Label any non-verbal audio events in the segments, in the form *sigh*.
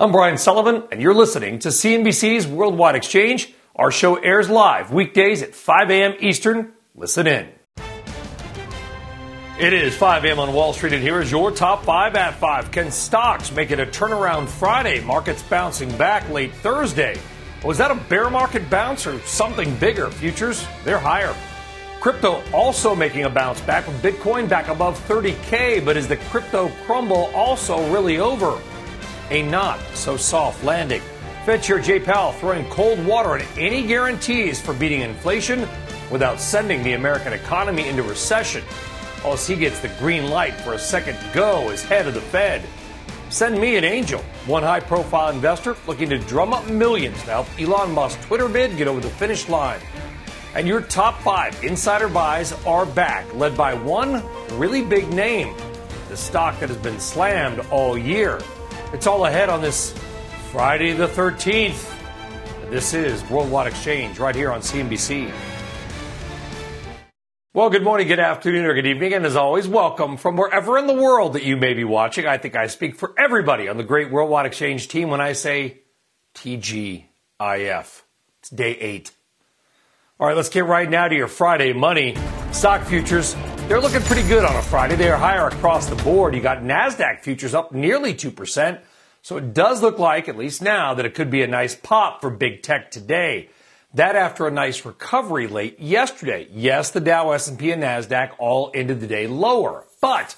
I'm Brian Sullivan, and you're listening to CNBC's Worldwide Exchange. Our show airs live weekdays at 5 a.m. Eastern. Listen in. It is 5 a.m. on Wall Street, and here is your top five at five. Can stocks make it a turnaround Friday? Markets bouncing back late Thursday. Was that a bear market bounce or something bigger? Futures, they're higher. Crypto also making a bounce back with Bitcoin back above 30K, but is the crypto crumble also really over? A not so soft landing. Fed Chair Jay Powell throwing cold water on any guarantees for beating inflation without sending the American economy into recession. As he gets the green light for a second go as head of the Fed. Send me an angel. One high profile investor looking to drum up millions to help Elon Musk's Twitter bid get over the finish line. And your top five insider buys are back, led by one really big name, the stock that has been slammed all year. It's all ahead on this Friday the 13th. This is Worldwide Exchange right here on CNBC. Well, good morning, good afternoon, or good evening, and as always, welcome from wherever in the world that you may be watching. I think I speak for everybody on the great Worldwide Exchange team when I say TGIF. It's day eight. All right, let's get right now to your Friday money. Stock futures they're looking pretty good on a Friday. They are higher across the board. You got NASDAQ futures up nearly 2%. So it does look like, at least now, that it could be a nice pop for big tech today. That after a nice recovery late yesterday. Yes, the Dow, S&P, and NASDAQ all ended the day lower, but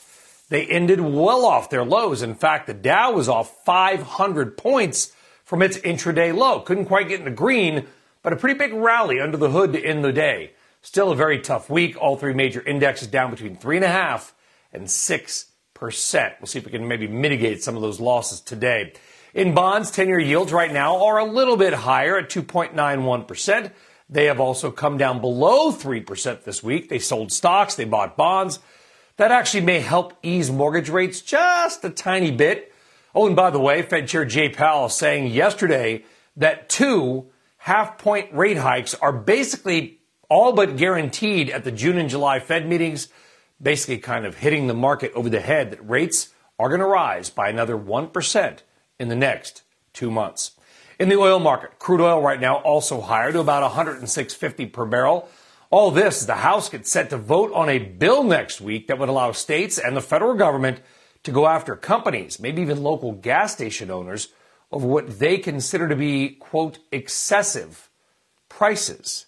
they ended well off their lows. In fact, the Dow was off 500 points from its intraday low. Couldn't quite get in the green, but a pretty big rally under the hood to end the day. Still a very tough week. All three major indexes down between three and a half and six percent. We'll see if we can maybe mitigate some of those losses today. In bonds, 10 year yields right now are a little bit higher at 2.91%. They have also come down below 3% this week. They sold stocks, they bought bonds. That actually may help ease mortgage rates just a tiny bit. Oh, and by the way, Fed Chair Jay Powell saying yesterday that two half point rate hikes are basically all but guaranteed at the June and July Fed meetings, basically kind of hitting the market over the head that rates are going to rise by another 1% in the next two months. In the oil market, crude oil right now also higher to about 106.50 per barrel. All this as the House gets set to vote on a bill next week that would allow states and the federal government to go after companies, maybe even local gas station owners, over what they consider to be, quote, excessive prices.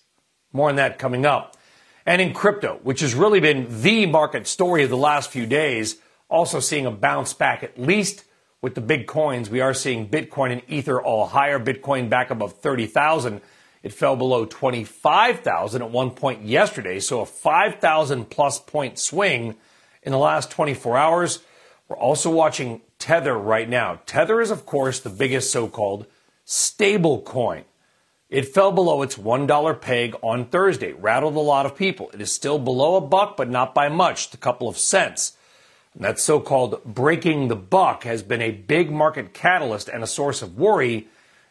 More on that coming up. And in crypto, which has really been the market story of the last few days, also seeing a bounce back, at least with the big coins. We are seeing Bitcoin and Ether all higher. Bitcoin back above 30,000. It fell below 25,000 at one point yesterday. So a 5,000 plus point swing in the last 24 hours. We're also watching Tether right now. Tether is, of course, the biggest so called stable coin. It fell below its $1 peg on Thursday, rattled a lot of people. It is still below a buck, but not by much, a couple of cents. And that so called breaking the buck has been a big market catalyst and a source of worry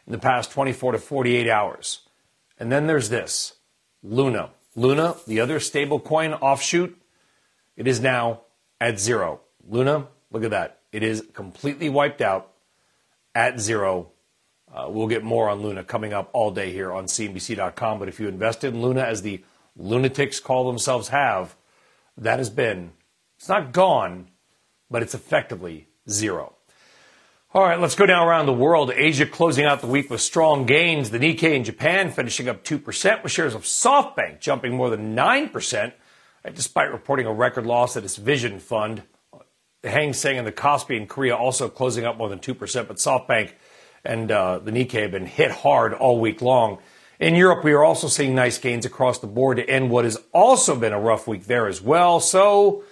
in the past 24 to 48 hours. And then there's this Luna. Luna, the other stablecoin offshoot, it is now at zero. Luna, look at that. It is completely wiped out at zero uh, we'll get more on Luna coming up all day here on CNBC.com. But if you invested in Luna, as the lunatics call themselves have, that has been, it's not gone, but it's effectively zero. All right, let's go down around the world. Asia closing out the week with strong gains. The Nikkei in Japan finishing up 2%, with shares of SoftBank jumping more than 9%, despite reporting a record loss at its Vision Fund. The Hang Seng and the Kospi in Korea also closing up more than 2%, but SoftBank and uh, the Nikkei have been hit hard all week long. In Europe, we are also seeing nice gains across the board to end what has also been a rough week there as well. So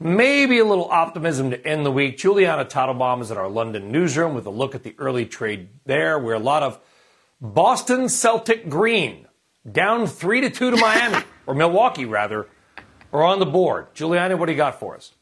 maybe a little optimism to end the week. Julianna Tatelbaum is at our London newsroom with a look at the early trade there, where a lot of Boston Celtic green down three to two to Miami or Milwaukee rather, are on the board. Julianna, what do you got for us?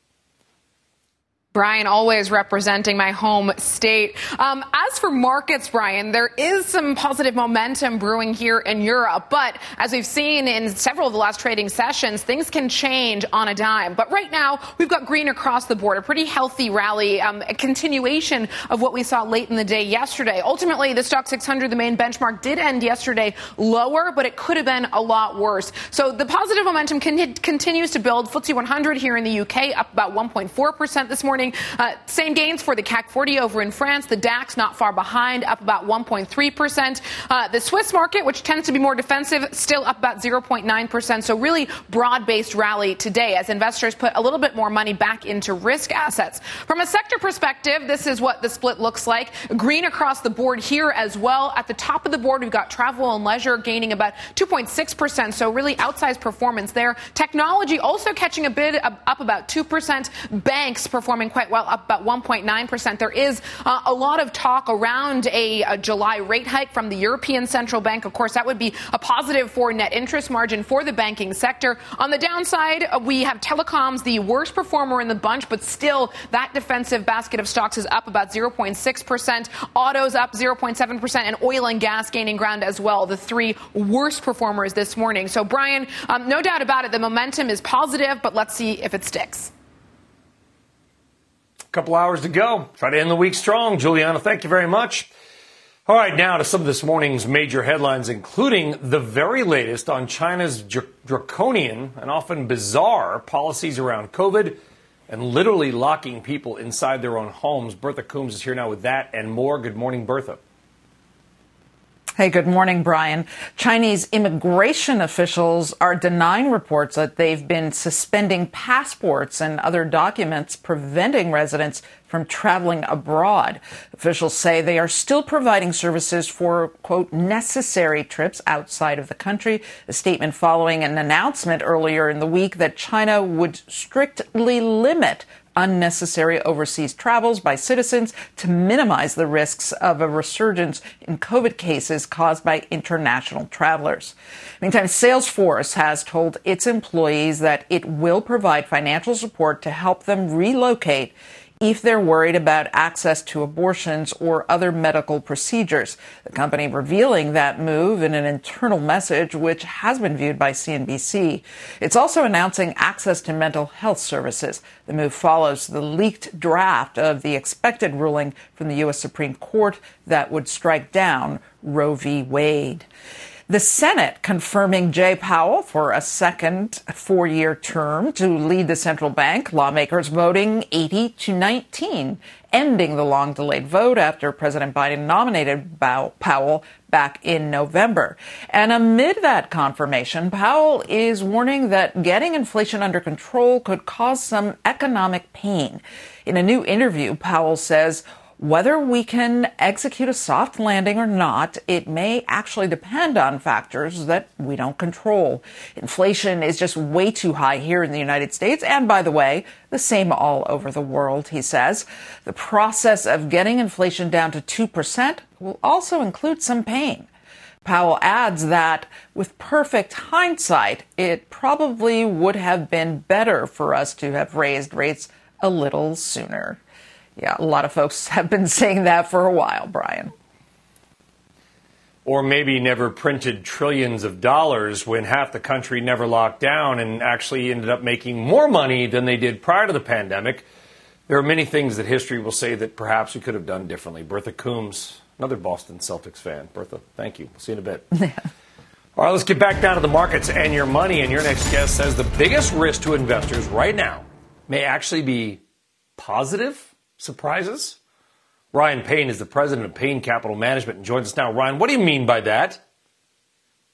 Brian, always representing my home state. Um, as for markets, Brian, there is some positive momentum brewing here in Europe, but as we've seen in several of the last trading sessions, things can change on a dime. But right now, we've got green across the board, a pretty healthy rally, um, a continuation of what we saw late in the day yesterday. Ultimately, the Stoxx 600, the main benchmark, did end yesterday lower, but it could have been a lot worse. So the positive momentum con- continues to build. FTSE 100 here in the UK up about 1.4% this morning morning. Uh, same gains for the CAC 40 over in France. The DAX not far behind, up about 1.3%. Uh, the Swiss market, which tends to be more defensive, still up about 0.9%. So really broad-based rally today as investors put a little bit more money back into risk assets. From a sector perspective, this is what the split looks like. Green across the board here as well. At the top of the board, we've got travel and leisure gaining about 2.6%. So really outsized performance there. Technology also catching a bit up about 2%. Banks performing quite well, up about 1.9%. There is uh, a lot of talk around a, a, July rate hike from the European Central Bank. Of course, that would be a positive for net interest margin for the banking sector. On the downside, uh, we have telecoms, the worst performer in the bunch, but still that defensive basket of stocks is up about 0.6%. Autos up 0.7%, and oil and gas gaining ground as well. The three worst performers this morning. So, Brian, um, no doubt about it, the momentum is positive, but let's see if it sticks couple hours to go. Try to end the week strong. Julianna, thank you very much. All right, now to some of this morning's major headlines, including the very latest on China's draconian and often bizarre policies around COVID and literally locking people inside their own homes. Bertha Coombs is here now with that and more. Good morning, Bertha. Hey, good morning, Brian. Chinese immigration officials are denying reports that they've been suspending passports and other documents preventing residents from traveling abroad. Officials say they are still providing services for, quote, necessary trips outside of the country. A statement following an announcement earlier in the week that China would strictly limit unnecessary overseas travels by citizens to minimize the risks of a resurgence in COVID cases caused by international travelers. Meantime, Salesforce has told its employees that it will provide financial support to help them relocate if they're worried about access to abortions or other medical procedures. The company revealing that move in an internal message, which has been viewed by CNBC. It's also announcing access to mental health services. The move follows the leaked draft of the expected ruling from the U.S. Supreme Court that would strike down Roe v. Wade. The Senate confirming Jay Powell for a second four year term to lead the central bank, lawmakers voting 80 to 19, ending the long delayed vote after President Biden nominated Powell back in November. And amid that confirmation, Powell is warning that getting inflation under control could cause some economic pain. In a new interview, Powell says, whether we can execute a soft landing or not, it may actually depend on factors that we don't control. Inflation is just way too high here in the United States, and by the way, the same all over the world, he says. The process of getting inflation down to 2% will also include some pain. Powell adds that with perfect hindsight, it probably would have been better for us to have raised rates a little sooner. Yeah, a lot of folks *laughs* have been saying that for a while, Brian. Or maybe never printed trillions of dollars when half the country never locked down and actually ended up making more money than they did prior to the pandemic. There are many things that history will say that perhaps we could have done differently. Bertha Coombs, another Boston Celtics fan. Bertha, thank you. We'll see you in a bit. *laughs* All right, let's get back down to the markets and your money. And your next guest says the biggest risk to investors right now may actually be positive surprises? Ryan Payne is the president of Payne Capital Management and joins us now. Ryan, what do you mean by that?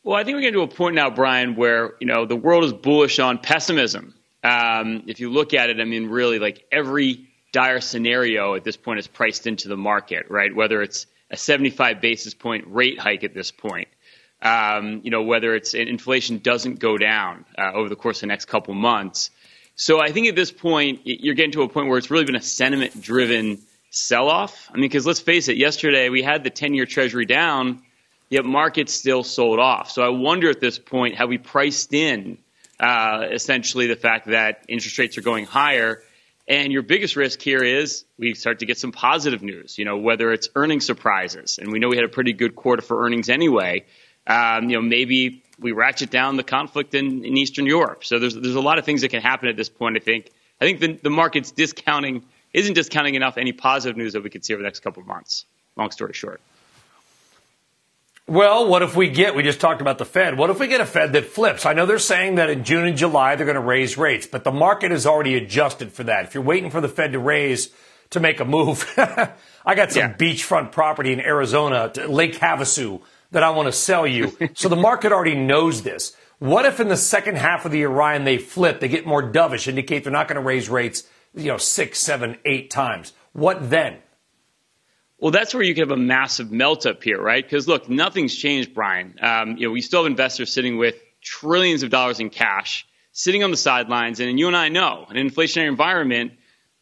Well, I think we're getting to a point now, Brian, where you know the world is bullish on pessimism. Um, if you look at it, I mean, really, like every dire scenario at this point is priced into the market, right? Whether it's a 75 basis point rate hike at this point, um, you know, whether it's inflation doesn't go down uh, over the course of the next couple months, So I think at this point, you're getting to a point where it's really been a sentiment driven sell off. I mean, because let's face it, yesterday we had the 10 year treasury down, yet markets still sold off. So I wonder at this point, have we priced in uh, essentially the fact that interest rates are going higher? And your biggest risk here is we start to get some positive news, you know, whether it's earnings surprises. And we know we had a pretty good quarter for earnings anyway. Um, you know, maybe we ratchet down the conflict in, in Eastern Europe. So there's there's a lot of things that can happen at this point. I think I think the, the market's discounting isn't discounting enough any positive news that we could see over the next couple of months. Long story short. Well, what if we get, we just talked about the Fed, what if we get a Fed that flips? I know they're saying that in June and July they're going to raise rates, but the market has already adjusted for that. If you're waiting for the Fed to raise to make a move, *laughs* I got some yeah. beachfront property in Arizona, Lake Havasu, that I want to sell you. *laughs* so the market already knows this. What if in the second half of the year, Ryan, they flip, they get more dovish, indicate they're not going to raise rates, you know, six, seven, eight times? What then? Well, that's where you can have a massive melt up here, right? Because look, nothing's changed, Brian. Um, you know, we still have investors sitting with trillions of dollars in cash, sitting on the sidelines, and you and I know, in an inflationary environment,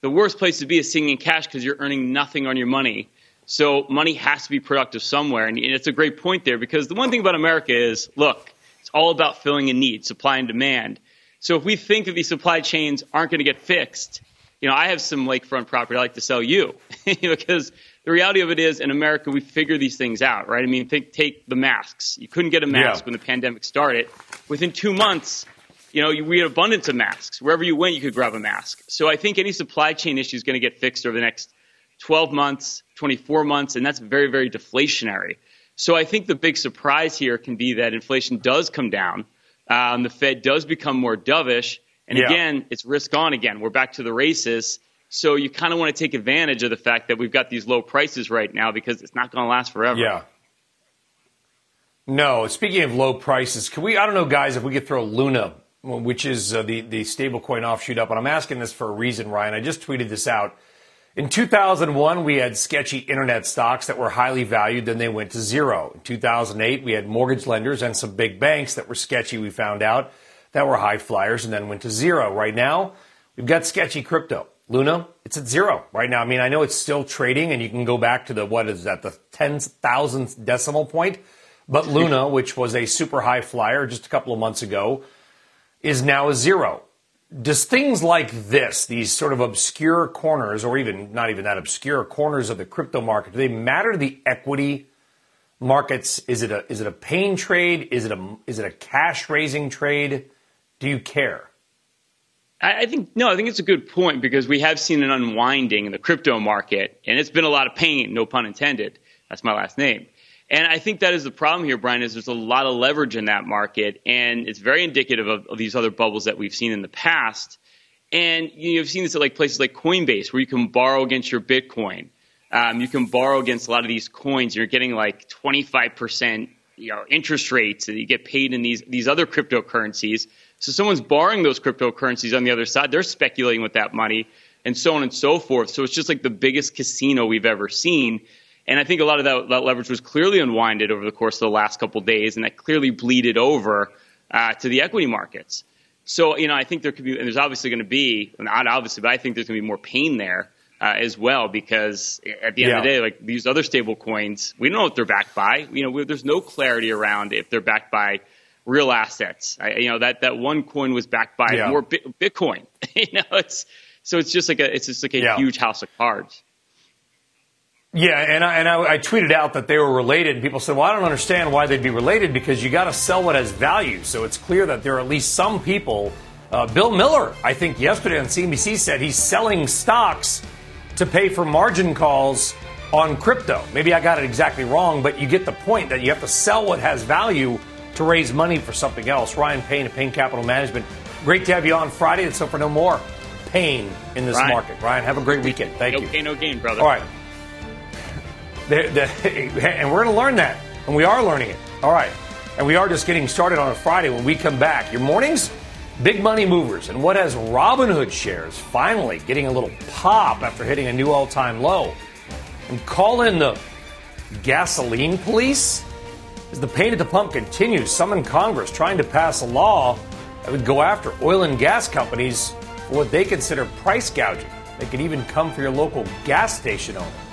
the worst place to be is sitting in cash because you're earning nothing on your money. So money has to be productive somewhere. And it's a great point there because the one thing about America is, look, it's all about filling a need, supply and demand. So if we think that these supply chains aren't going to get fixed, you know, I have some lakefront property I'd like to sell you *laughs* because the reality of it is in America, we figure these things out, right? I mean, think, take the masks. You couldn't get a mask yeah. when the pandemic started. Within two months, you know, we had abundance of masks. Wherever you went, you could grab a mask. So I think any supply chain issue is going to get fixed over the next 12 months, 24 months, and that's very, very deflationary. So I think the big surprise here can be that inflation does come down. Um, the Fed does become more dovish. And yeah. again, it's risk on again. We're back to the races. So you kind of want to take advantage of the fact that we've got these low prices right now because it's not going to last forever. Yeah. No, speaking of low prices, can we, I don't know, guys, if we could throw Luna, which is uh, the, the stablecoin offshoot up, and I'm asking this for a reason, Ryan. I just tweeted this out. In 2001, we had sketchy internet stocks that were highly valued, then they went to zero. In 2008, we had mortgage lenders and some big banks that were sketchy, we found out, that were high flyers and then went to zero. Right now, we've got sketchy crypto. Luna, it's at zero right now. I mean, I know it's still trading and you can go back to the, what is that, the 10,000th decimal point. But Luna, which was a super high flyer just a couple of months ago, is now a zero does things like this, these sort of obscure corners, or even not even that obscure corners of the crypto market, do they matter to the equity markets? Is it a is it a pain trade? Is it a is it a cash raising trade? Do you care? I think no, I think it's a good point because we have seen an unwinding in the crypto market, and it's been a lot of pain, no pun intended. That's my last name. And I think that is the problem here, Brian, is there's a lot of leverage in that market, and it's very indicative of, of these other bubbles that we've seen in the past. And you have seen this at like places like Coinbase, where you can borrow against your Bitcoin. Um, you can borrow against a lot of these coins. You're getting like 25% you know, interest rates that you get paid in these, these other cryptocurrencies. So someone's borrowing those cryptocurrencies on the other side. They're speculating with that money and so on and so forth. So it's just like the biggest casino we've ever seen. And I think a lot of that, that leverage was clearly unwinded over the course of the last couple of days, and that clearly bleeded over uh, to the equity markets. So, you know, I think there could be, and there's obviously going to be, not obviously, but I think there's going to be more pain there uh, as well because at the end yeah. of the day, like these other stable coins, we don't know what they're backed by. You know, there's no clarity around if they're backed by real assets. I, you know, that, that one coin was backed by yeah. more Bitcoin. *laughs* you know, it's, so it's just like a, it's just like a yeah. huge house of cards. Yeah, and I, and I, I, tweeted out that they were related. People said, "Well, I don't understand why they'd be related because you got to sell what has value." So it's clear that there are at least some people. Uh, Bill Miller, I think yesterday on CNBC said he's selling stocks to pay for margin calls on crypto. Maybe I got it exactly wrong, but you get the point that you have to sell what has value to raise money for something else. Ryan Payne of Payne Capital Management. Great to have you on Friday. Let's hope for no more pain in this Ryan. market. Ryan, have a great weekend. Thank no you. No pain, no gain, brother. All right. They're, they're, *laughs* and we're going to learn that. And we are learning it. All right. And we are just getting started on a Friday when we come back. Your mornings, big money movers. And what has Robinhood shares finally getting a little pop after hitting a new all time low? And call in the gasoline police? As the pain at the pump continues, some in Congress trying to pass a law that would go after oil and gas companies for what they consider price gouging. They could even come for your local gas station owner.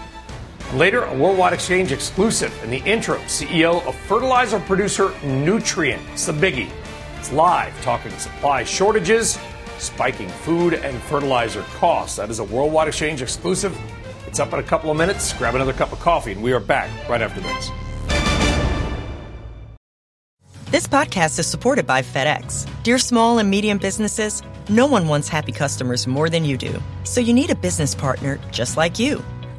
Later, a Worldwide Exchange exclusive and the interim CEO of fertilizer producer Nutrien. It's the biggie. It's live talking supply shortages, spiking food and fertilizer costs. That is a Worldwide Exchange exclusive. It's up in a couple of minutes. Grab another cup of coffee, and we are back right after this. This podcast is supported by FedEx. Dear small and medium businesses, no one wants happy customers more than you do. So you need a business partner just like you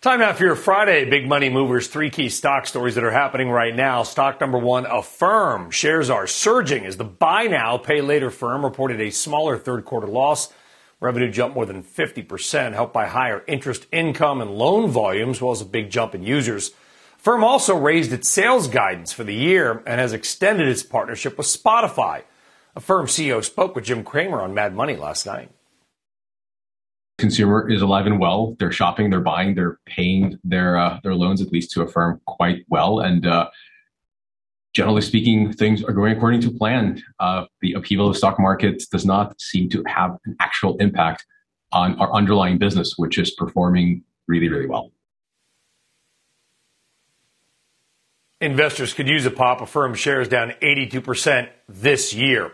Time now for your Friday Big Money Movers three key stock stories that are happening right now. Stock number one, Affirm. Shares are surging as the buy now, pay later firm reported a smaller third quarter loss. Revenue jumped more than 50%, helped by higher interest income and loan volumes, as well as a big jump in users. Firm also raised its sales guidance for the year and has extended its partnership with Spotify. Affirm CEO spoke with Jim Cramer on Mad Money last night consumer is alive and well. They're shopping, they're buying, they're paying their uh, their loans at least to Affirm quite well, and uh, generally speaking, things are going according to plan. Uh, the upheaval of stock market does not seem to have an actual impact on our underlying business, which is performing really, really well. Investors could use a pop. A Affirm shares down 82% this year.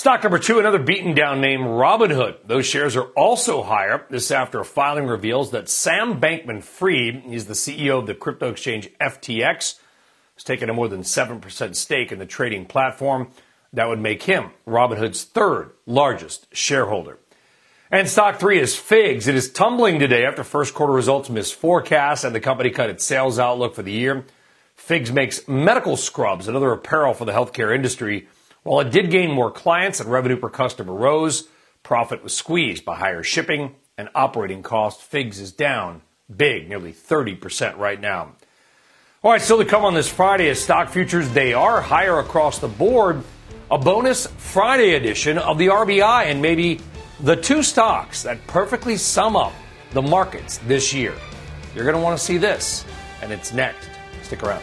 Stock number two, another beaten down name, Robinhood. Those shares are also higher. This after a filing reveals that Sam Bankman Fried, he's the CEO of the crypto exchange FTX, has taken a more than 7% stake in the trading platform. That would make him Robinhood's third largest shareholder. And stock three is Figs. It is tumbling today after first quarter results missed forecasts and the company cut its sales outlook for the year. Figs makes medical scrubs another apparel for the healthcare industry. While it did gain more clients and revenue per customer rose, profit was squeezed by higher shipping and operating costs. Figs is down big, nearly 30% right now. All right, still to come on this Friday as stock futures, they are higher across the board. A bonus Friday edition of the RBI and maybe the two stocks that perfectly sum up the markets this year. You're going to want to see this, and it's next. Stick around.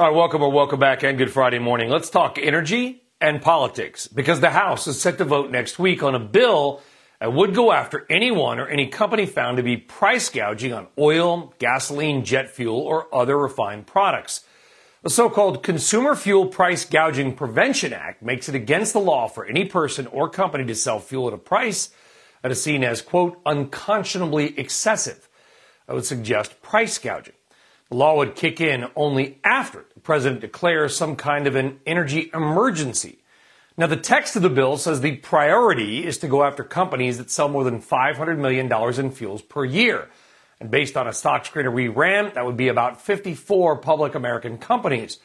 All right, welcome or welcome back and good Friday morning. Let's talk energy and politics because the House is set to vote next week on a bill that would go after anyone or any company found to be price gouging on oil, gasoline, jet fuel, or other refined products. The so called Consumer Fuel Price Gouging Prevention Act makes it against the law for any person or company to sell fuel at a price that is seen as, quote, unconscionably excessive. I would suggest price gouging. The law would kick in only after the president declares some kind of an energy emergency. Now, the text of the bill says the priority is to go after companies that sell more than $500 million in fuels per year. And based on a stock screener we ran, that would be about 54 public American companies.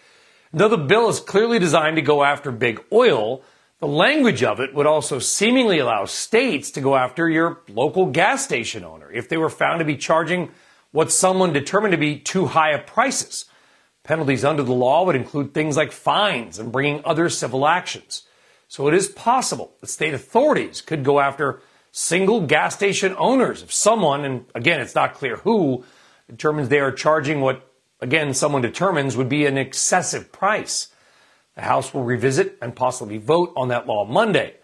Though the bill is clearly designed to go after big oil, the language of it would also seemingly allow states to go after your local gas station owner if they were found to be charging what someone determined to be too high of prices. Penalties under the law would include things like fines and bringing other civil actions. So it is possible that state authorities could go after single gas station owners if someone, and again, it's not clear who, determines they are charging what, again, someone determines would be an excessive price. The House will revisit and possibly vote on that law Monday.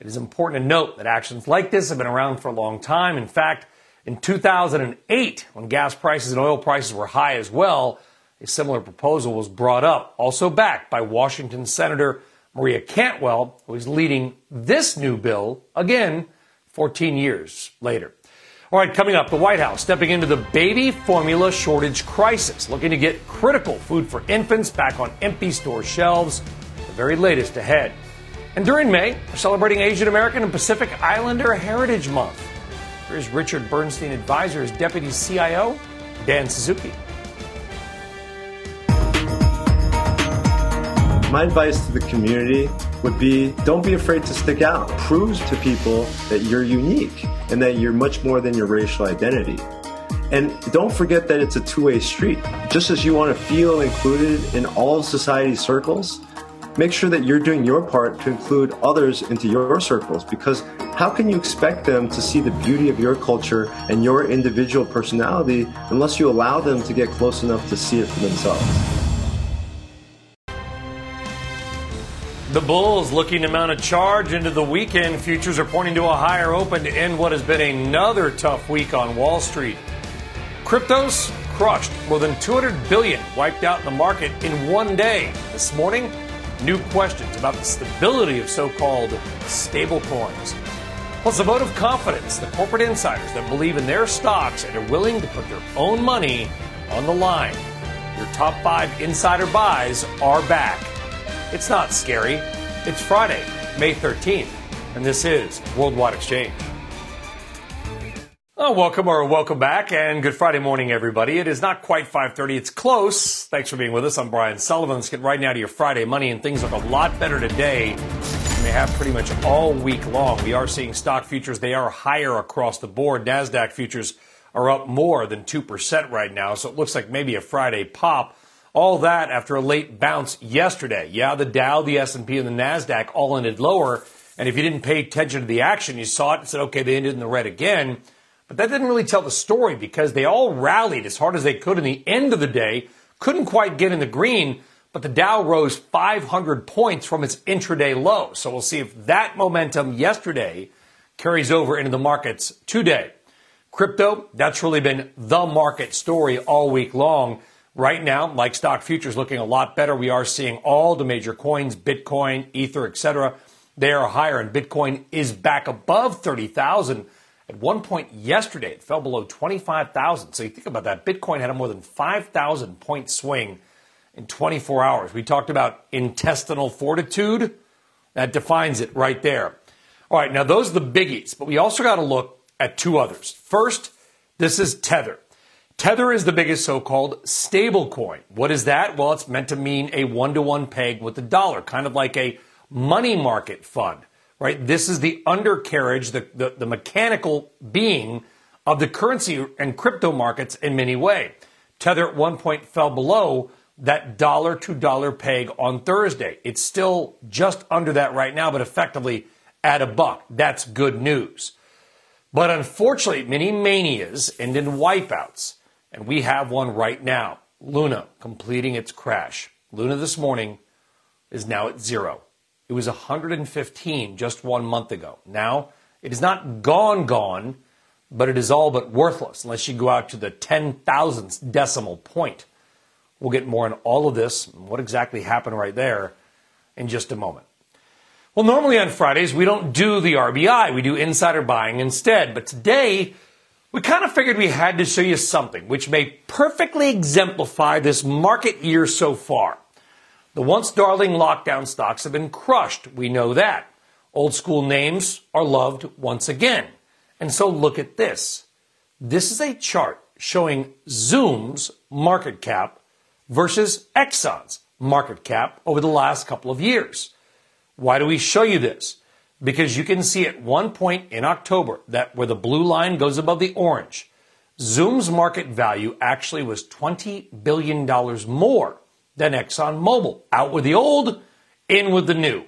It is important to note that actions like this have been around for a long time. In fact, in 2008, when gas prices and oil prices were high as well, a similar proposal was brought up, also backed by Washington Senator Maria Cantwell, who is leading this new bill again 14 years later. All right, coming up, the White House stepping into the baby formula shortage crisis, looking to get critical food for infants back on empty store shelves. The very latest ahead. And during May, we're celebrating Asian American and Pacific Islander Heritage Month. Here's Richard Bernstein Advisors Deputy CIO, Dan Suzuki. My advice to the community would be don't be afraid to stick out. Prove to people that you're unique and that you're much more than your racial identity. And don't forget that it's a two way street. Just as you want to feel included in all of society's circles, make sure that you're doing your part to include others into your circles because how can you expect them to see the beauty of your culture and your individual personality unless you allow them to get close enough to see it for themselves? The Bulls looking to mount a charge into the weekend. Futures are pointing to a higher open to end what has been another tough week on Wall Street. Cryptos crushed. More than 200 billion wiped out in the market in one day. This morning, new questions about the stability of so-called stable coins. Plus a vote of confidence, the corporate insiders that believe in their stocks and are willing to put their own money on the line. Your top five insider buys are back. It's not scary. It's Friday, May 13th, and this is Worldwide Exchange. Oh, welcome or welcome back, and good Friday morning, everybody. It is not quite 5:30. It's close. Thanks for being with us. I'm Brian Sullivan. Let's get right now to your Friday money, and things look a lot better today than they have pretty much all week long. We are seeing stock futures; they are higher across the board. Nasdaq futures are up more than two percent right now, so it looks like maybe a Friday pop. All that after a late bounce yesterday. Yeah, the Dow, the S&P, and the Nasdaq all ended lower. And if you didn't pay attention to the action, you saw it and said, okay, they ended in the red again. But that didn't really tell the story because they all rallied as hard as they could in the end of the day, couldn't quite get in the green, but the Dow rose 500 points from its intraday low. So we'll see if that momentum yesterday carries over into the markets today. Crypto, that's really been the market story all week long. Right now, like stock futures looking a lot better. We are seeing all the major coins, Bitcoin, Ether, etc. They are higher and Bitcoin is back above 30,000. At one point yesterday, it fell below 25,000. So you think about that. Bitcoin had a more than 5,000 point swing in 24 hours. We talked about intestinal fortitude. That defines it right there. All right, now those are the biggies, but we also got to look at two others. First, this is Tether. Tether is the biggest so-called stable coin. What is that? Well, it's meant to mean a one-to-one peg with the dollar, kind of like a money market fund, right? This is the undercarriage, the, the, the mechanical being of the currency and crypto markets in many ways. Tether at one point fell below that dollar to dollar peg on Thursday. It's still just under that right now, but effectively at a buck. That's good news. But unfortunately, many manias end in wipeouts. And we have one right now. Luna completing its crash. Luna this morning is now at zero. It was 115 just one month ago. Now, it is not gone, gone, but it is all but worthless unless you go out to the 10,000th decimal point. We'll get more on all of this, and what exactly happened right there, in just a moment. Well, normally on Fridays, we don't do the RBI. We do insider buying instead. But today, we kind of figured we had to show you something which may perfectly exemplify this market year so far. The once darling lockdown stocks have been crushed. We know that. Old school names are loved once again. And so look at this. This is a chart showing Zoom's market cap versus Exxon's market cap over the last couple of years. Why do we show you this? Because you can see at one point in October that where the blue line goes above the orange, Zoom's market value actually was $20 billion more than ExxonMobil. Out with the old, in with the new.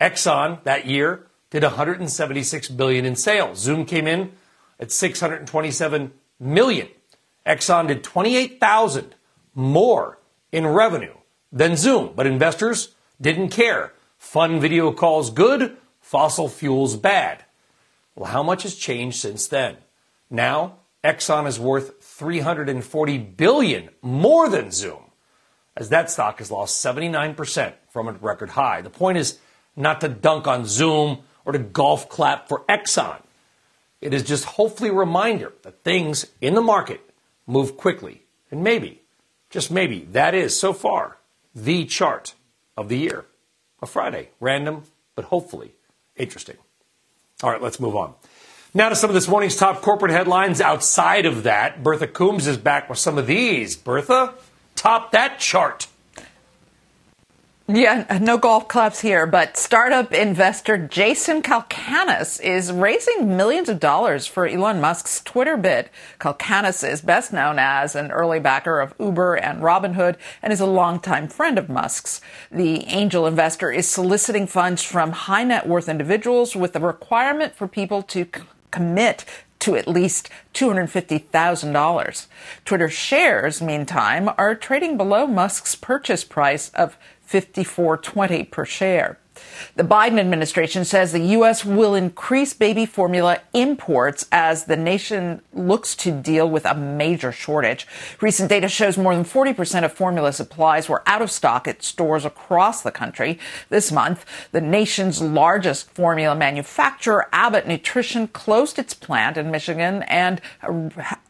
Exxon that year did 176 billion in sales. Zoom came in at 627 million. Exxon did 28,000 more in revenue than Zoom, but investors didn't care. Fun video calls good, fossil fuels bad. Well, how much has changed since then? Now, Exxon is worth 340 billion more than Zoom, as that stock has lost 79% from a record high. The point is not to dunk on Zoom or to golf clap for Exxon. It is just hopefully a reminder that things in the market move quickly. And maybe, just maybe, that is so far the chart of the year. A Friday, random, but hopefully interesting. All right, let's move on. Now to some of this morning's top corporate headlines outside of that. Bertha Coombs is back with some of these. Bertha, top that chart. Yeah, no golf clubs here, but startup investor Jason Calacanis is raising millions of dollars for Elon Musk's Twitter bid. Calacanis is best known as an early backer of Uber and Robinhood and is a longtime friend of Musk's. The angel investor is soliciting funds from high net worth individuals with the requirement for people to commit to at least $250,000. Twitter shares, meantime, are trading below Musk's purchase price of 54.20 per share. The Biden administration says the U.S. will increase baby formula imports as the nation looks to deal with a major shortage. Recent data shows more than 40% of formula supplies were out of stock at stores across the country. This month, the nation's largest formula manufacturer, Abbott Nutrition, closed its plant in Michigan and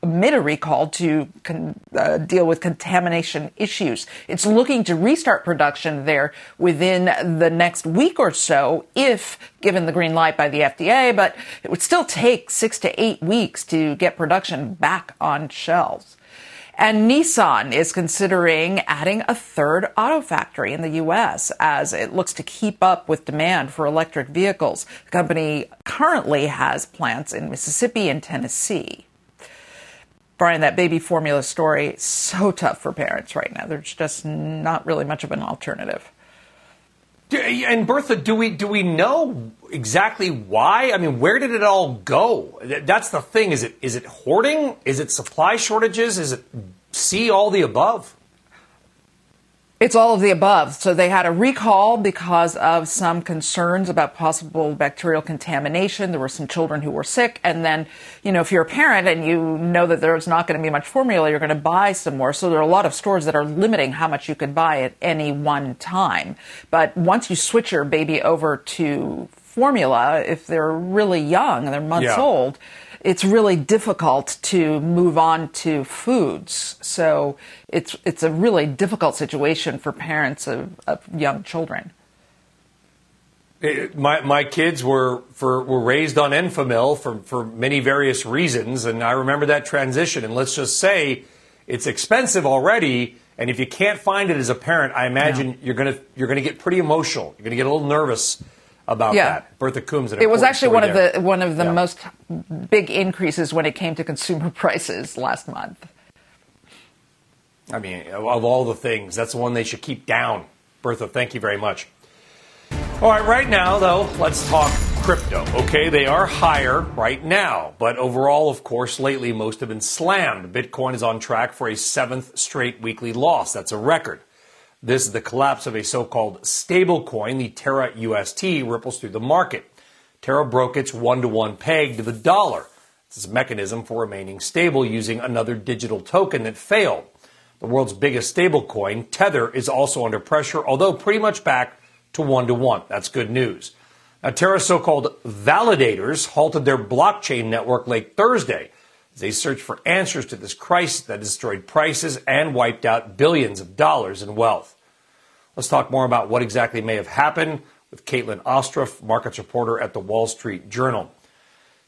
amid a recall to con- uh, deal with contamination issues. It's looking to restart production there within the next week or so if given the green light by the FDA, but it would still take six to eight weeks to get production back on shelves. And Nissan is considering adding a third auto factory in the U.S. as it looks to keep up with demand for electric vehicles. The company currently has plants in Mississippi and Tennessee. Brian, that baby formula story so tough for parents right now. There's just not really much of an alternative. And Bertha, do we do we know exactly why? I mean, where did it all go? That's the thing. Is it is it hoarding? Is it supply shortages? Is it see all the above? It's all of the above. So they had a recall because of some concerns about possible bacterial contamination. There were some children who were sick. And then, you know, if you're a parent and you know that there's not going to be much formula, you're going to buy some more. So there are a lot of stores that are limiting how much you can buy at any one time. But once you switch your baby over to formula, if they're really young and they're months yeah. old, it's really difficult to move on to foods. So it's it's a really difficult situation for parents of, of young children. It, my my kids were for were raised on Enfamil for for many various reasons, and I remember that transition. And let's just say it's expensive already. And if you can't find it as a parent, I imagine you're gonna you're gonna get pretty emotional. You're gonna get a little nervous about yeah. that. Bertha Coombs. It was actually one of the one of the yeah. most big increases when it came to consumer *laughs* prices last month. I mean, of all the things, that's the one they should keep down. Bertha, thank you very much. All right, right now though, let's talk crypto. Okay, they are higher right now, but overall, of course, lately most have been slammed. Bitcoin is on track for a seventh straight weekly loss. That's a record. This is the collapse of a so-called stablecoin, the Terra UST, ripples through the market. Terra broke its one-to-one peg to the dollar. This is a mechanism for remaining stable using another digital token that failed. The world's biggest stablecoin, Tether, is also under pressure, although pretty much back to one to one. That's good news. Now, Terra's so called validators halted their blockchain network late Thursday as they searched for answers to this crisis that destroyed prices and wiped out billions of dollars in wealth. Let's talk more about what exactly may have happened with Caitlin Ostroff, markets reporter at the Wall Street Journal.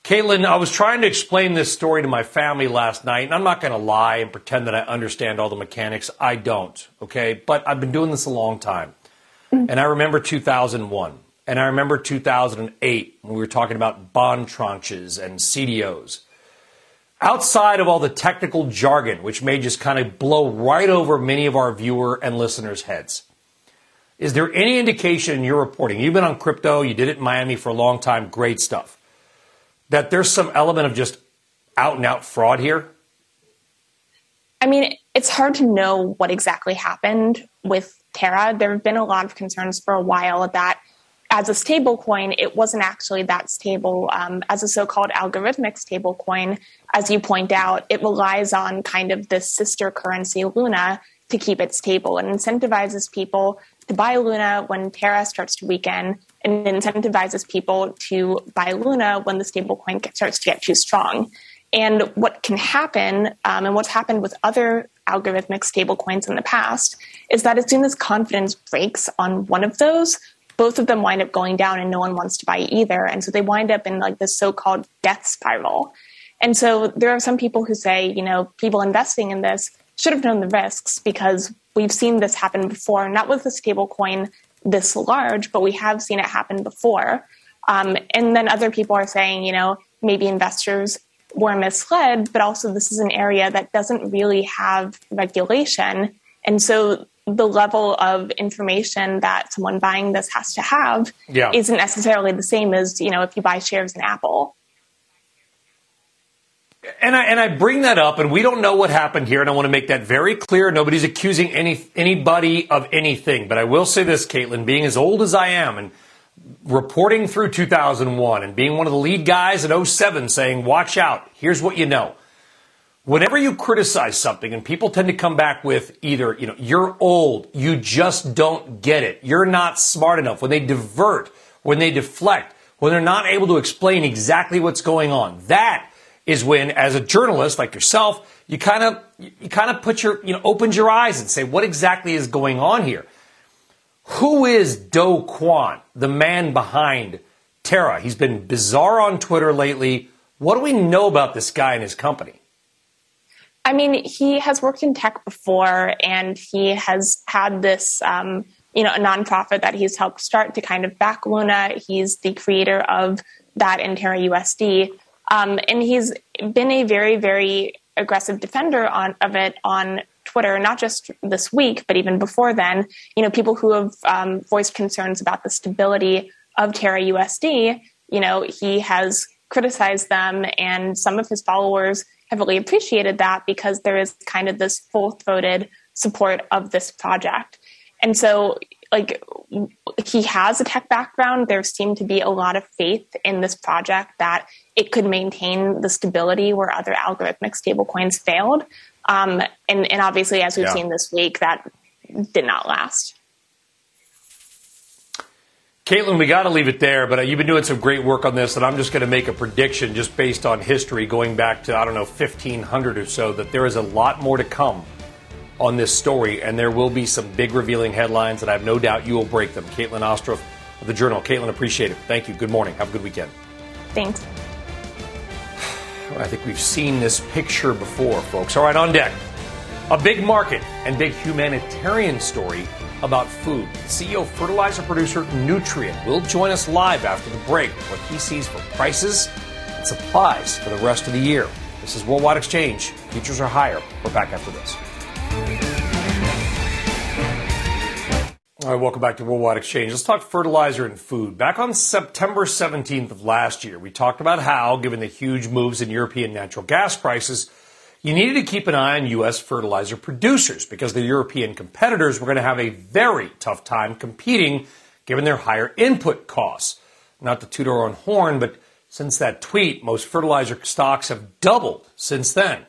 Caitlin, I was trying to explain this story to my family last night, and I'm not going to lie and pretend that I understand all the mechanics. I don't, okay? But I've been doing this a long time. Mm. And I remember 2001, and I remember 2008 when we were talking about bond tranches and CDOs. Outside of all the technical jargon, which may just kind of blow right over many of our viewer and listeners' heads, is there any indication in your reporting? You've been on crypto, you did it in Miami for a long time, great stuff that there's some element of just out and out fraud here? I mean, it's hard to know what exactly happened with Terra. There have been a lot of concerns for a while that as a stable coin, it wasn't actually that stable. Um, as a so called algorithmic stable coin, as you point out, it relies on kind of this sister currency, Luna, to keep it stable and incentivizes people to buy Luna when Terra starts to weaken and incentivizes people to buy Luna when the stablecoin starts to get too strong. And what can happen, um, and what's happened with other algorithmic stablecoins in the past, is that as soon as confidence breaks on one of those, both of them wind up going down and no one wants to buy either. And so they wind up in like this so called death spiral. And so there are some people who say, you know, people investing in this should have known the risks because we've seen this happen before, not with a stablecoin this large, but we have seen it happen before. Um, and then other people are saying, you know, maybe investors were misled, but also this is an area that doesn't really have regulation. And so the level of information that someone buying this has to have yeah. isn't necessarily the same as, you know, if you buy shares in Apple. And I, and I bring that up, and we don't know what happened here, and I want to make that very clear. Nobody's accusing any anybody of anything. But I will say this, Caitlin, being as old as I am and reporting through 2001 and being one of the lead guys in 07 saying, watch out, here's what you know. Whenever you criticize something and people tend to come back with either, you know, you're old, you just don't get it, you're not smart enough, when they divert, when they deflect, when they're not able to explain exactly what's going on, that is when, as a journalist like yourself, you kind of you kind of put your you know opens your eyes and say, what exactly is going on here? Who is Do Kwon, the man behind Terra? He's been bizarre on Twitter lately. What do we know about this guy and his company? I mean, he has worked in tech before, and he has had this, um, you know, a nonprofit that he's helped start to kind of back Luna. He's the creator of that in Terra USD. Um, and he's been a very, very aggressive defender on, of it on Twitter, not just this week, but even before then. You know, people who have um, voiced concerns about the stability of Terra USD, you know, he has criticized them, and some of his followers have really appreciated that because there is kind of this full throated support of this project. And so, like, he has a tech background. There seemed to be a lot of faith in this project that it could maintain the stability where other algorithmic stablecoins failed. Um, and, and, obviously, as we've yeah. seen this week, that did not last. Caitlin, we got to leave it there, but uh, you've been doing some great work on this, and I'm just going to make a prediction just based on history going back to, I don't know, 1500 or so, that there is a lot more to come on this story, and there will be some big revealing headlines, and I have no doubt you will break them. Caitlin Ostroff of the Journal. Caitlin, appreciate it. Thank you. Good morning. Have a good weekend. Thanks. I think we've seen this picture before, folks. All right, on deck. A big market and big humanitarian story about food. CEO fertilizer producer Nutrien will join us live after the break with what he sees for prices and supplies for the rest of the year. This is Worldwide Exchange. Futures are higher. We're back after this. All right, welcome back to Worldwide Exchange. Let's talk fertilizer and food. Back on September 17th of last year, we talked about how, given the huge moves in European natural gas prices, you needed to keep an eye on U.S. fertilizer producers because the European competitors were going to have a very tough time competing given their higher input costs. Not to toot our own horn, but since that tweet, most fertilizer stocks have doubled since then.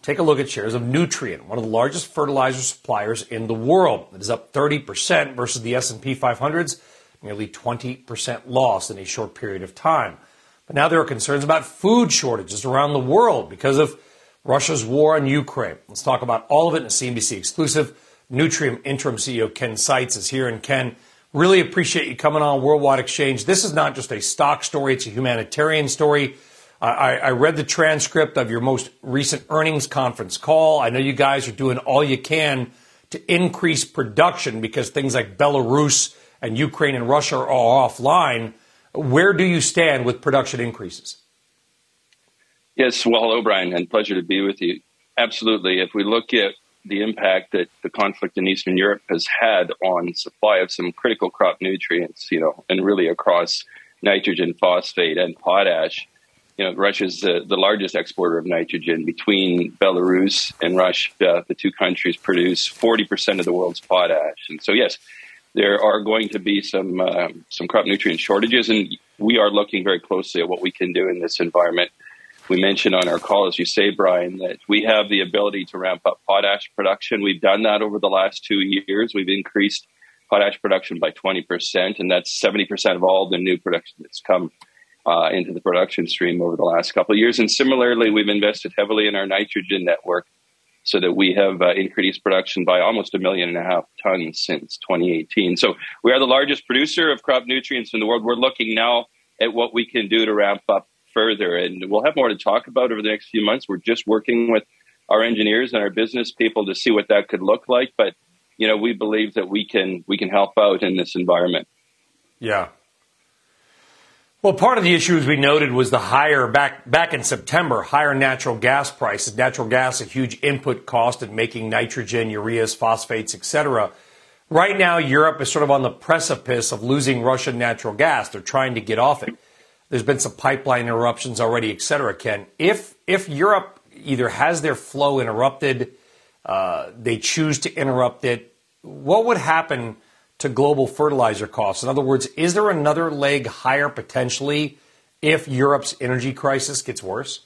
take a look at shares of Nutrien, one of the largest fertilizer suppliers in the world. It is up 30% versus the S&P 500's nearly 20% loss in a short period of time. But now there are concerns about food shortages around the world because of Russia's war on Ukraine. Let's talk about all of it in a CNBC exclusive. Nutrien interim CEO Ken Seitz is here. And Ken, really appreciate you coming on Worldwide Exchange. This is not just a stock story, it's a humanitarian story. I, I, read the transcript of your most recent earnings conference call. I know you guys are doing all you can to increase production because things like Belarus and Ukraine and Russia are all offline. Where do you stand with production increases? Yes, well, hello, Brian, and pleasure to be with you. Absolutely. If we look at the impact that the conflict in Eastern Europe has had on supply of some critical crop nutrients, you know, and really across nitrogen, phosphate, and potash, you know, Russia's the, the largest exporter of nitrogen. Between Belarus and Russia, the two countries produce 40% of the world's potash. And so, yes, there are going to be some uh, some crop nutrient shortages, and we are looking very closely at what we can do in this environment. We mentioned on our call, as you say, Brian, that we have the ability to ramp up potash production. We've done that over the last two years. We've increased potash production by 20%, and that's 70% of all the new production that's come uh, into the production stream over the last couple of years. And similarly, we've invested heavily in our nitrogen network so that we have uh, increased production by almost a million and a half tons since 2018. So we are the largest producer of crop nutrients in the world. We're looking now at what we can do to ramp up further, and we'll have more to talk about over the next few months. We're just working with our engineers and our business people to see what that could look like, but you know, we believe that we can we can help out in this environment. Yeah, well, part of the issue, as we noted, was the higher back back in September, higher natural gas prices. Natural gas, a huge input cost in making nitrogen, ureas, phosphates, etc. Right now, Europe is sort of on the precipice of losing Russian natural gas. They're trying to get off it. There's been some pipeline interruptions already, et cetera, Ken, if if Europe either has their flow interrupted, uh, they choose to interrupt it, what would happen? to global fertilizer costs? In other words, is there another leg higher potentially if Europe's energy crisis gets worse?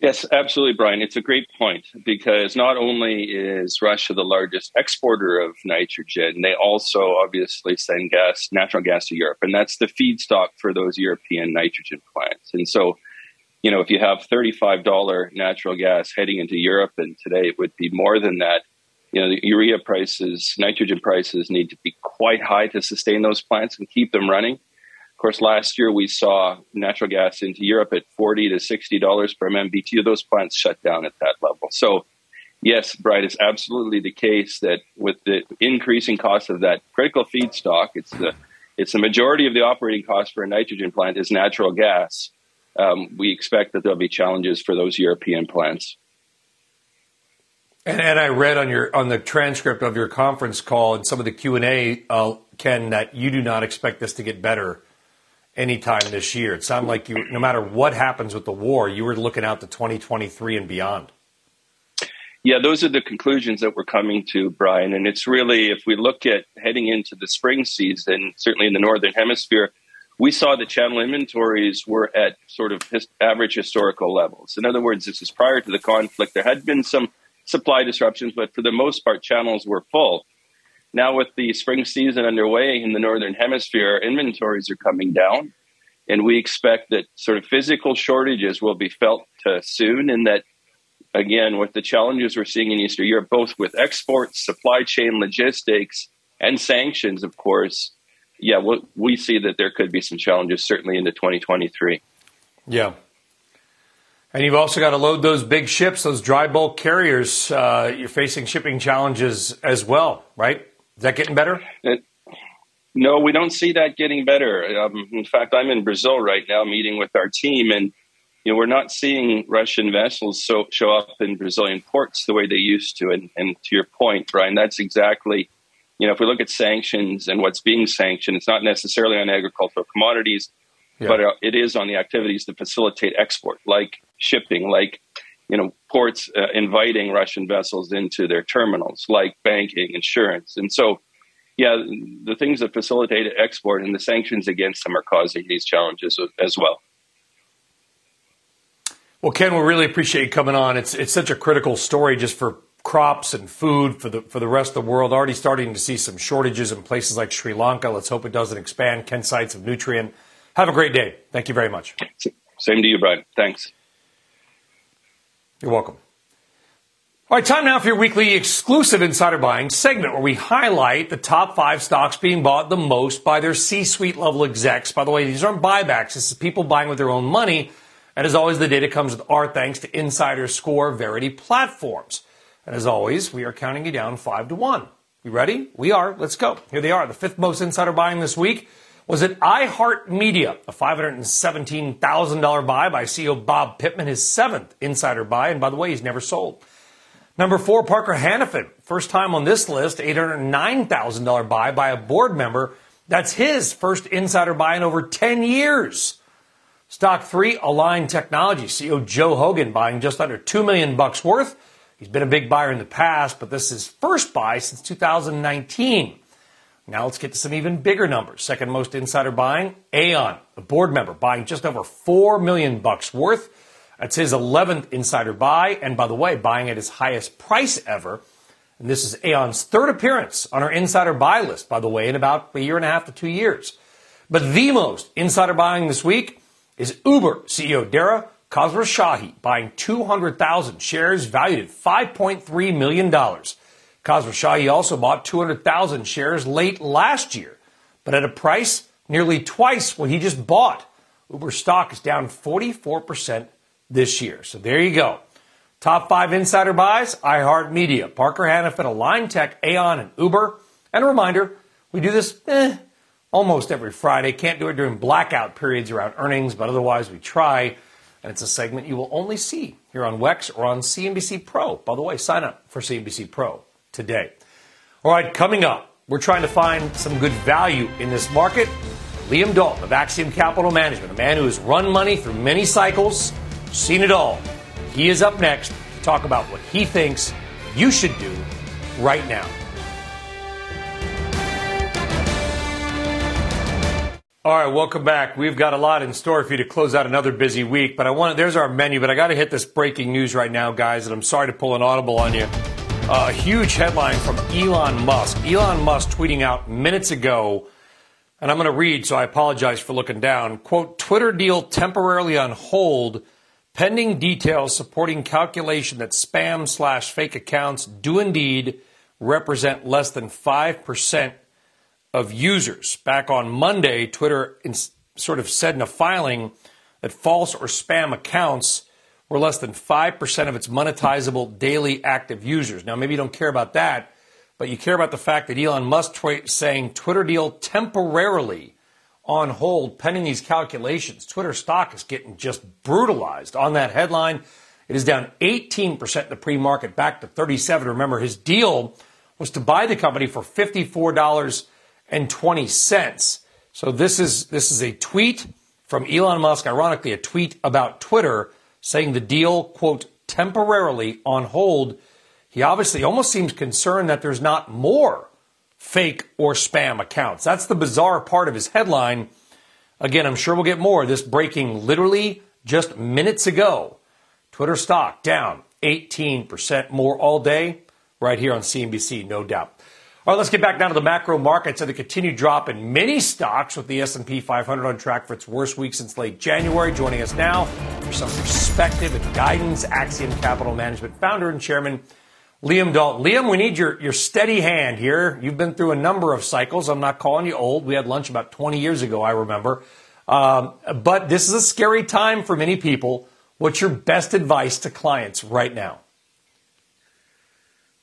Yes, absolutely, Brian. It's a great point because not only is Russia the largest exporter of nitrogen, they also obviously send gas, natural gas to Europe, and that's the feedstock for those European nitrogen plants. And so, you know, if you have $35 natural gas heading into Europe, and today it would be more than that, you know, the urea prices, nitrogen prices need to be quite high to sustain those plants and keep them running. Of course, last year we saw natural gas into Europe at 40 to 60 dollars per MMBTU. Those plants shut down at that level. So, yes, Brian, it's absolutely the case that with the increasing cost of that critical feedstock, it's the it's the majority of the operating cost for a nitrogen plant is natural gas. Um, we expect that there'll be challenges for those European plants. And, and, I read on your on the transcript of your conference call and some of the Q and A, uh, Ken, that you do not expect this to get better anytime this year. It sounded like you, no matter what happens with the war, you were looking out to 2023 and beyond. Yeah, those are the conclusions that we're coming to, Brian. And it's really, if we look at heading into the spring season, certainly in the northern hemisphere, we saw the channel inventories were at sort of his, average historical levels. In other words, this is prior to the conflict. There had been some supply disruptions, but for the most part, channels were full. Now, with the spring season underway in the Northern Hemisphere, inventories are coming down. And we expect that sort of physical shortages will be felt uh, soon. And that, again, with the challenges we're seeing in Eastern Europe, both with exports, supply chain logistics, and sanctions, of course, yeah, we we see that there could be some challenges certainly into 2023. Yeah. And you've also got to load those big ships, those dry bulk carriers. Uh, you're facing shipping challenges as well, right? Is that getting better? It, no, we don't see that getting better. Um, in fact, I'm in Brazil right now meeting with our team, and you know we're not seeing Russian vessels so, show up in Brazilian ports the way they used to. And, and to your point, Brian, that's exactly you know if we look at sanctions and what's being sanctioned, it's not necessarily on agricultural commodities yeah. but uh, it is on the activities that facilitate export, like shipping, like you know ports uh, inviting Russian vessels into their terminals, like banking, insurance, and so yeah, the things that facilitate export and the sanctions against them are causing these challenges as well. Well, Ken, we really appreciate you coming on. It's it's such a critical story just for crops and food for the for the rest of the world. Already starting to see some shortages in places like Sri Lanka. Let's hope it doesn't expand. Ken Seitz of Nutrien. Have a great day. Thank you very much. Same to you, Brian. Thanks. You're welcome. All right, time now for your weekly exclusive insider buying segment where we highlight the top five stocks being bought the most by their C suite level execs. By the way, these aren't buybacks. This is people buying with their own money. And as always, the data comes with our thanks to Insider Score Verity platforms. And as always, we are counting you down five to one. You ready? We are. Let's go. Here they are. The fifth most insider buying this week was at iHeartMedia, a $517,000 buy by CEO Bob Pittman, his seventh insider buy. And by the way, he's never sold. Number four, Parker Hannifin. First time on this list, $809,000 buy by a board member. That's his first insider buy in over 10 years. Stock three, Align Technology. CEO Joe Hogan buying just under 2 million bucks worth. He's been a big buyer in the past, but this is his first buy since 2019. Now let's get to some even bigger numbers. Second most insider buying, Aon, a board member buying just over 4 million bucks worth. That's his 11th insider buy, and by the way, buying at his highest price ever. And this is Aon's third appearance on our insider buy list, by the way, in about a year and a half to two years. But the most insider buying this week is Uber CEO Dara Khosrowshahi buying 200,000 shares valued at $5.3 million. Khosrowshahi also bought 200,000 shares late last year, but at a price nearly twice what he just bought. Uber stock is down 44% this year. So there you go. Top five insider buys, iHeartMedia, Parker Hannifin, Align Tech, Aon, and Uber. And a reminder, we do this eh, almost every Friday. Can't do it during blackout periods around earnings, but otherwise we try. And it's a segment you will only see here on WEX or on CNBC Pro. By the way, sign up for CNBC Pro today. All right, coming up, we're trying to find some good value in this market. Liam Dalton of Axiom Capital Management, a man who has run money through many cycles seen it all. He is up next to talk about what he thinks you should do right now. All right, welcome back. We've got a lot in store for you to close out another busy week, but I want there's our menu, but I got to hit this breaking news right now, guys, and I'm sorry to pull an audible on you. A huge headline from Elon Musk. Elon Musk tweeting out minutes ago and I'm going to read, so I apologize for looking down. Quote, Twitter deal temporarily on hold pending details supporting calculation that spam slash fake accounts do indeed represent less than 5% of users. Back on Monday, Twitter sort of said in a filing that false or spam accounts were less than 5% of its monetizable daily active users. Now, maybe you don't care about that, but you care about the fact that Elon Musk tweet saying Twitter deal temporarily on hold pending these calculations. Twitter stock is getting just brutalized on that headline. It is down 18% in the pre-market back to 37. Remember, his deal was to buy the company for $54.20. So this is this is a tweet from Elon Musk, ironically a tweet about Twitter saying the deal quote temporarily on hold. He obviously almost seems concerned that there's not more fake or spam accounts. That's the bizarre part of his headline. Again, I'm sure we'll get more. This breaking literally just minutes ago. Twitter stock down 18% more all day, right here on CNBC, no doubt. All right, let's get back down to the macro markets and the continued drop in many stocks with the S&P 500 on track for its worst week since late January. Joining us now for some perspective and guidance, Axiom Capital Management founder and chairman Liam Dalton. Liam, we need your, your steady hand here. You've been through a number of cycles. I'm not calling you old. We had lunch about 20 years ago, I remember. Um, but this is a scary time for many people. What's your best advice to clients right now?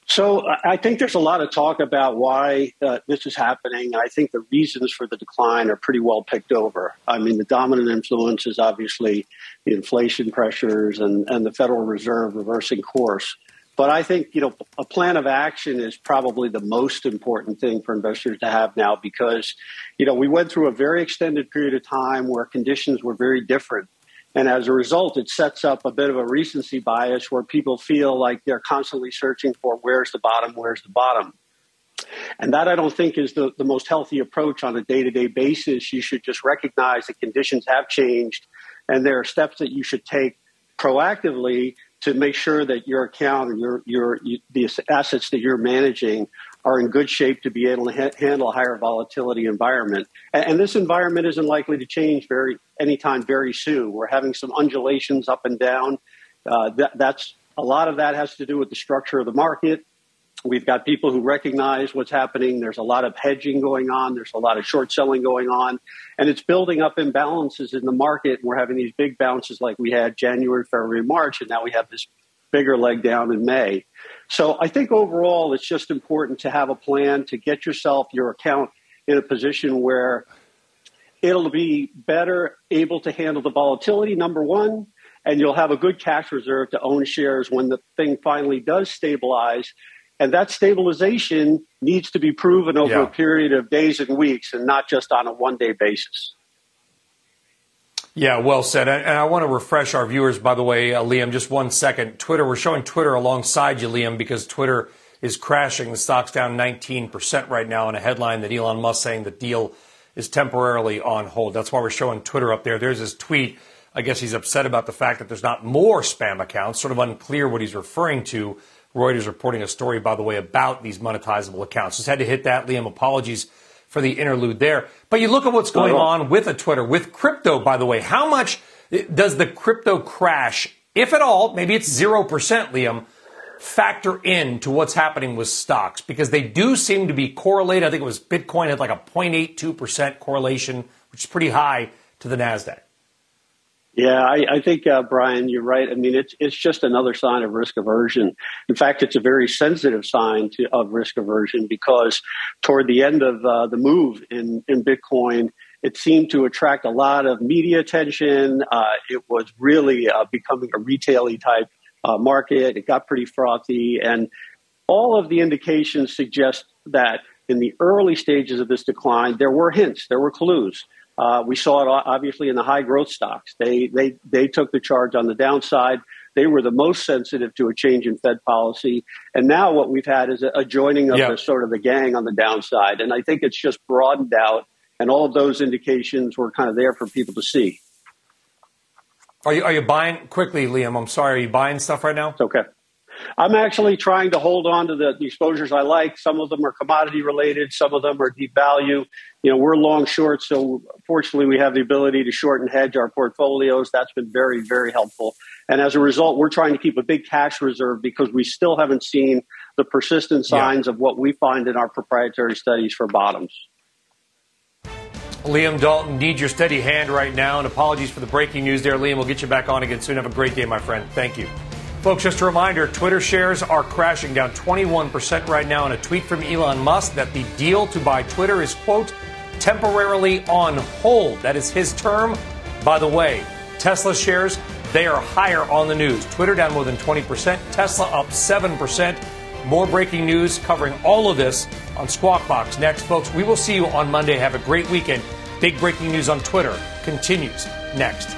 So I think there's a lot of talk about why uh, this is happening. I think the reasons for the decline are pretty well picked over. I mean, the dominant influence is obviously the inflation pressures and, and the Federal Reserve reversing course. But I think, you know, a plan of action is probably the most important thing for investors to have now because, you know, we went through a very extended period of time where conditions were very different. And as a result, it sets up a bit of a recency bias where people feel like they're constantly searching for where's the bottom, where's the bottom. And that I don't think is the, the most healthy approach on a day to day basis. You should just recognize that conditions have changed and there are steps that you should take proactively to make sure that your account and your, your, you, the assets that you're managing are in good shape to be able to ha- handle a higher volatility environment. And, and, this environment isn't likely to change very anytime very soon. We're having some undulations up and down. Uh, that, that's a lot of that has to do with the structure of the market. We've got people who recognize what's happening. There's a lot of hedging going on. There's a lot of short selling going on. And it's building up imbalances in the market. We're having these big bounces like we had January, February, March, and now we have this bigger leg down in May. So I think overall it's just important to have a plan to get yourself, your account in a position where it'll be better able to handle the volatility, number one, and you'll have a good cash reserve to own shares when the thing finally does stabilize and that stabilization needs to be proven over yeah. a period of days and weeks and not just on a one day basis. Yeah, well said. And I want to refresh our viewers, by the way, uh, Liam, just one second. Twitter, we're showing Twitter alongside you, Liam, because Twitter is crashing. The stock's down 19% right now in a headline that Elon Musk saying the deal is temporarily on hold. That's why we're showing Twitter up there. There's his tweet. I guess he's upset about the fact that there's not more spam accounts, sort of unclear what he's referring to. Reuters reporting a story, by the way, about these monetizable accounts. Just had to hit that. Liam, apologies for the interlude there. But you look at what's going on with a Twitter, with crypto, by the way. How much eh, does the crypto crash, if at all, maybe it's 0%, Liam, factor in to what's happening with stocks? Because they do seem to be correlated. I think it was Bitcoin had like a 0.82% correlation, which is pretty high to the NASDAQ. Yeah, I, I think, uh, Brian, you're right. I mean, it's, it's just another sign of risk aversion. In fact, it's a very sensitive sign to, of risk aversion because toward the end of uh, the move in, in Bitcoin, it seemed to attract a lot of media attention. Uh, it was really uh, becoming a retail type uh, market. It got pretty frothy. And all of the indications suggest that in the early stages of this decline, there were hints, there were clues uh, we saw it obviously in the high growth stocks. They, they, they took the charge on the downside. They were the most sensitive to a change in Fed policy. And now what we've had is a, joining of the sort of the gang on the downside. And I think it's just broadened out. And all of those indications were kind of there for people to see. Are you, are you buying quickly, Liam? I'm sorry. Are you buying stuff right now? It's okay. I'm actually trying to hold on to the, the, exposures I like. Some of them are commodity related, some of them are deep value. You know, we're long short, so fortunately we have the ability to short and hedge our portfolios. That's been very, very helpful. And as a result, we're trying to keep a big cash reserve because we still haven't seen the persistent signs yeah. of what we find in our proprietary studies for bottoms. Liam Dalton, need your steady hand right now. And apologies for the breaking news there, Liam. We'll get you back on again soon. Have a great day, my friend. Thank you. Folks, just a reminder Twitter shares are crashing down 21% right now in a tweet from Elon Musk that the deal to buy Twitter is, quote, temporarily on hold. That is his term. By the way, Tesla shares, they are higher on the news. Twitter down more than 20%, Tesla up 7%. More breaking news covering all of this on Squawk Box next, folks. We will see you on Monday. Have a great weekend. Big breaking news on Twitter continues next.